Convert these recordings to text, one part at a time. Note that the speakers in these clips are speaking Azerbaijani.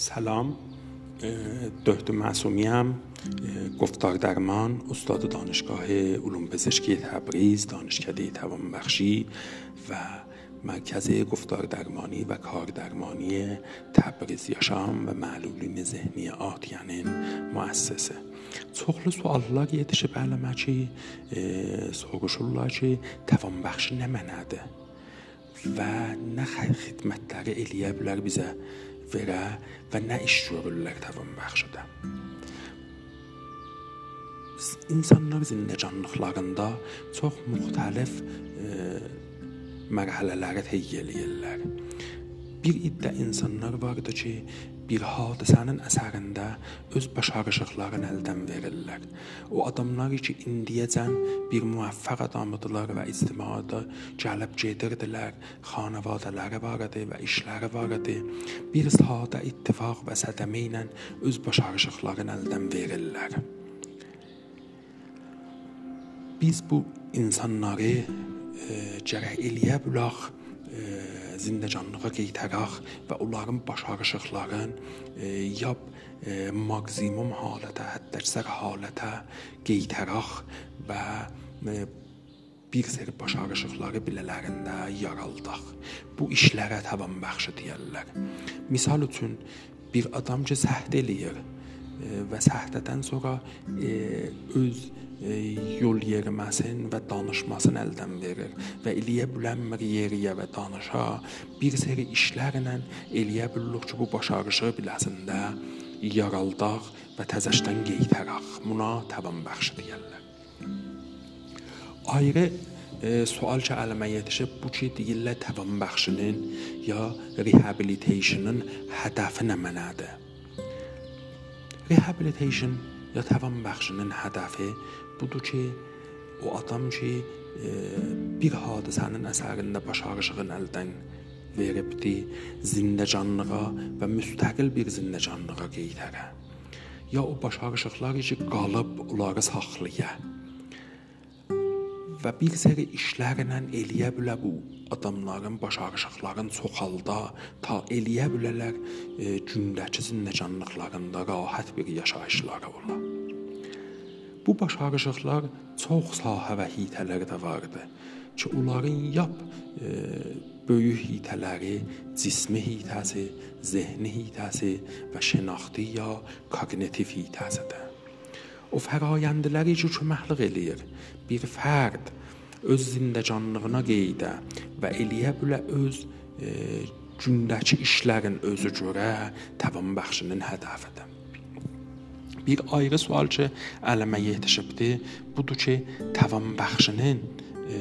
سلام دکتر معصومی هم گفتار درمان استاد دانشگاه علوم پزشکی تبریز دانشکده توانبخشی و مرکز گفتار درمانی و کار درمانی تبریز یاشام و معلولین ذهنی آتیانین müəssisi. Çoxlu suallar yetişib əlimə ki, e, soruşurlar ki, tavanbəxşi nə mənadır? Və nə xidmətləri eləyə bilər bizə verə və nə iş görürlər tavanbəxşidə? İnsanlar zindəcanlıqlarında çox müxtəlif mərhələləri təyi eləyirlər. Bir iddə insanlar vardı ki, bir hadisənin əsərində öz başarışıqlarını əldən verirlər. O adamlar ki, indiyəcən bir müvəffəq adamdılar və ictimada gəlib gedirdilər, xanavadaları var idi və işləri var idi. Bir sadə ittifaq və sədəmə ilə öz başarışıqlarını əldən verirlər. Biz bu insanları e, gərək eləyə bilək e, zindəcanlığa qeytərək və onların başarışıqların e, ya e, maksimum halətə, həddəksər halətə qeytərək və e, bir seri başarışıqları bilələrində yaraldaq. Bu işlərə tavan bəxşi deyirlər. Misal üçün bir adam ki səhv eləyir və səhdədən sonra öz yol yeriməsin və danışmasın əldən verir və eləyə bilənmir yeriyə və danışa bir seri işlərlə eləyə bilirik ki, bu başarışı biləsində yaraldaq və təzəşdən qeytərək. Buna təvan bəxş deyirlər. Ayrı e, sual ki əlimə yetişib bu ki deyirlər təvan bəxşinin ya rehabilitationın hədəfi nə mənadır? Rehabilitation ya təvan bəxşinin hədəfi budur ki, o adam ki, bir hadisənin əsərində başarışığını əldən veribdi, zindəcanlığa və müstəqil bir zindəcanlığa qeytərə. Ya o başarışıqlar ki, qalıb onları saxlaya və bir seri işlərlə eləyə bilər bu adamların başarışıqlarını çoxalda ta eləyə bilərlər e, gündəki zindəcanlıqlarında rahat bir yaşayışları ola. Bu başarışıqlar çox sahə və hitələrdə vardı ki, onların yap e, böyük hitələri cismi hitəsi, zehni hitəsi və şənaxti ya koqnitiv hitəsidir. O fərayəndləri ki, köməklik eləyir. Bir fərd öz zindəcanlığına qeydə və eləyə bilər öz e, gündəki işlərin özü görə təvan bəxşinin hədəfidir. Bir ayrı sual ki, əlimə yetişibdi, budur ki, təvan bəxşinin e,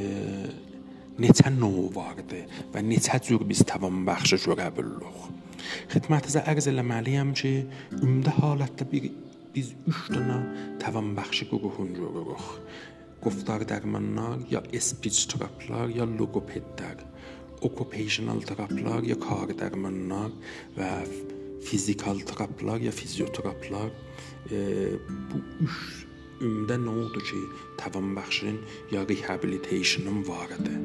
neçə növ vardı və neçə cür biz təvan bəxşi görə bilirik. Xidmətinizə ərz eləməliyəm ki, ümdə halətdə bir biz üç dənə tavanbaxşı qoquhuncu oluruq. Qoftar dərmanlar, ya SPC teraplar, ya logopedlər, occupational teraplar, ya kar dərmanlar və fizikal teraplar, ya fizioteraplar e, bu üç ümdə nə oldu ki, tavanbaxşın ya rehabilitationın var idi.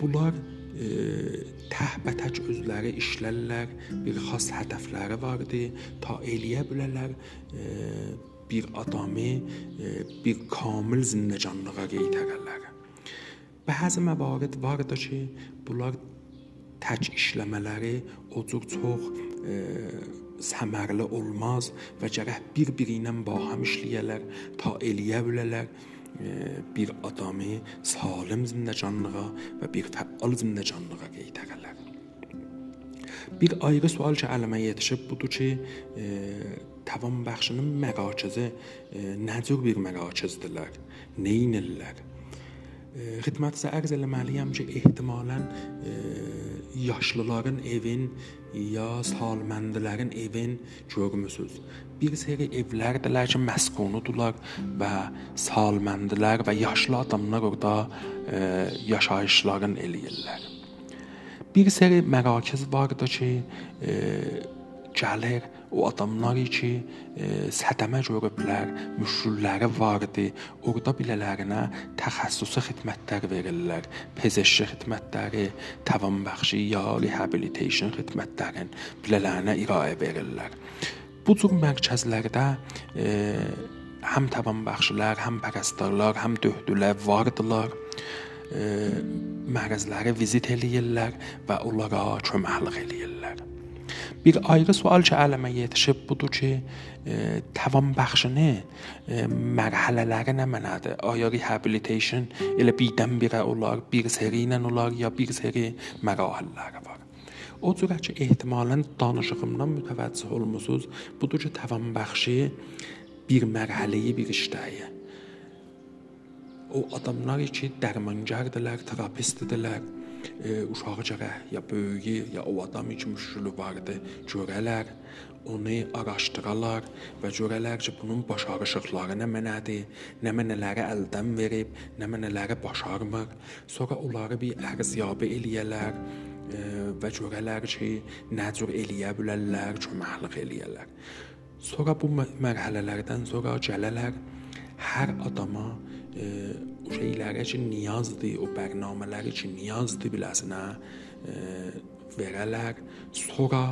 Bunlar təhbətək özləri işlərlər, bir xas hədəfləri vardı, ta eləyə bilərlər bir adamı bir kamil zindəcanlığa qeytərərlər. Bəzi məvarid vardır ki, bunlar tək işləmələri o cür çox e, səmərli olmaz və gərək bir-biri ilə baham işləyərlər ta eləyə bilərlər bir adamı salim zindəcanlığa və bir fəal zindəcanlığa qeytərərlər. Bir ayrı sual ki, əlimə yetişib budur ki, e, tavanbəxşinin mərakizi e, nə cür bir mərakizdirlər? Neynirlər? E, xidmətinizə ərz eləməliyəm ki, ehtimalən e, yaşlıların evin ya salməndilərin evin görmüsüz. Bir seri evlərdilər ki, məskundurlar və salməndilər və yaşlı adamlar orada e, yaşayışlarını eləyirlər. Bir seri mərakiz vardı ki, e, gəlir o adamlar ki, e, sədəmə görüblər, müşkülləri vardı. Orada bilələrinə təxəssüsi xidmətlər verirlər. Pezeşki xidmətləri, tavanbəxşi ya rehabilitation xidmətlərin bilələrinə irayə verirlər. Bu cür mərkəzlərdə e, həm tavanbəxşilər, həm pərəstarlar, həm döhdülər vardılar. E, mərəzləri vizit eləyirlər və onlara köməklik eləyirlər. Bir ayrı sual ki, əlimə yetişib budur ki, e, tavanbəxşini e, mərhələləri nə mənadır? Aya rehabilitation elə birdən-birə olar, bir seri ilə olar ya bir seri mərahilləri var. O cürə ki, ehtimalən danışığımdan mütəvəccüh olmusunuz, budur ki, tavanbəxşi bir mərhələyi bir işdəyi. O adamlar ki, dərmangardırlar, terapistdirlər e, uşağı gərək ya böyüyü, ya o adam ki müşkülü vardı, görələr, onu araşdıralar və görələr ki, bunun başarışıqları nə mənədir, nə mənələri əldən verib, nə mənələri başarmır. Sonra onları bir ərziyyabı eləyələr və görələr ki, nə cür eləyə bilərlər, köməklik eləyərlər. Sonra bu mərhələlərdən sonra gələrlər hər adama şeylərə ki niyazdır, o bərnamələri ki niyazdır biləsinə verələr. Sonra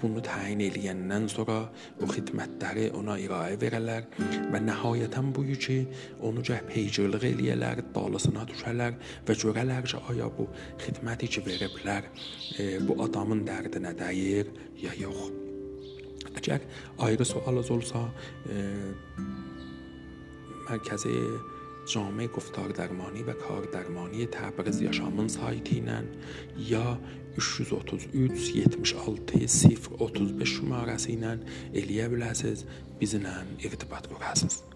bunu təyin eləyəndən sonra o xidmətləri ona irayə verələr və nəhayətən buyu ki, onu gəh peyciliq eləyələr, dalısına düşələr və görələr ki, aya bu xidməti ki veriblər, bu adamın dərdinə dəyir ya yox. Əgər ayrı sualınız olsa, e, mərkəzi جامعه گفتار درمانی و کار درمانی تبریز yaşamın saytı ilə ya 333 76 0 35 şumarəsi ilə eləyə bilərsiniz bizlə irtibat qurasınız.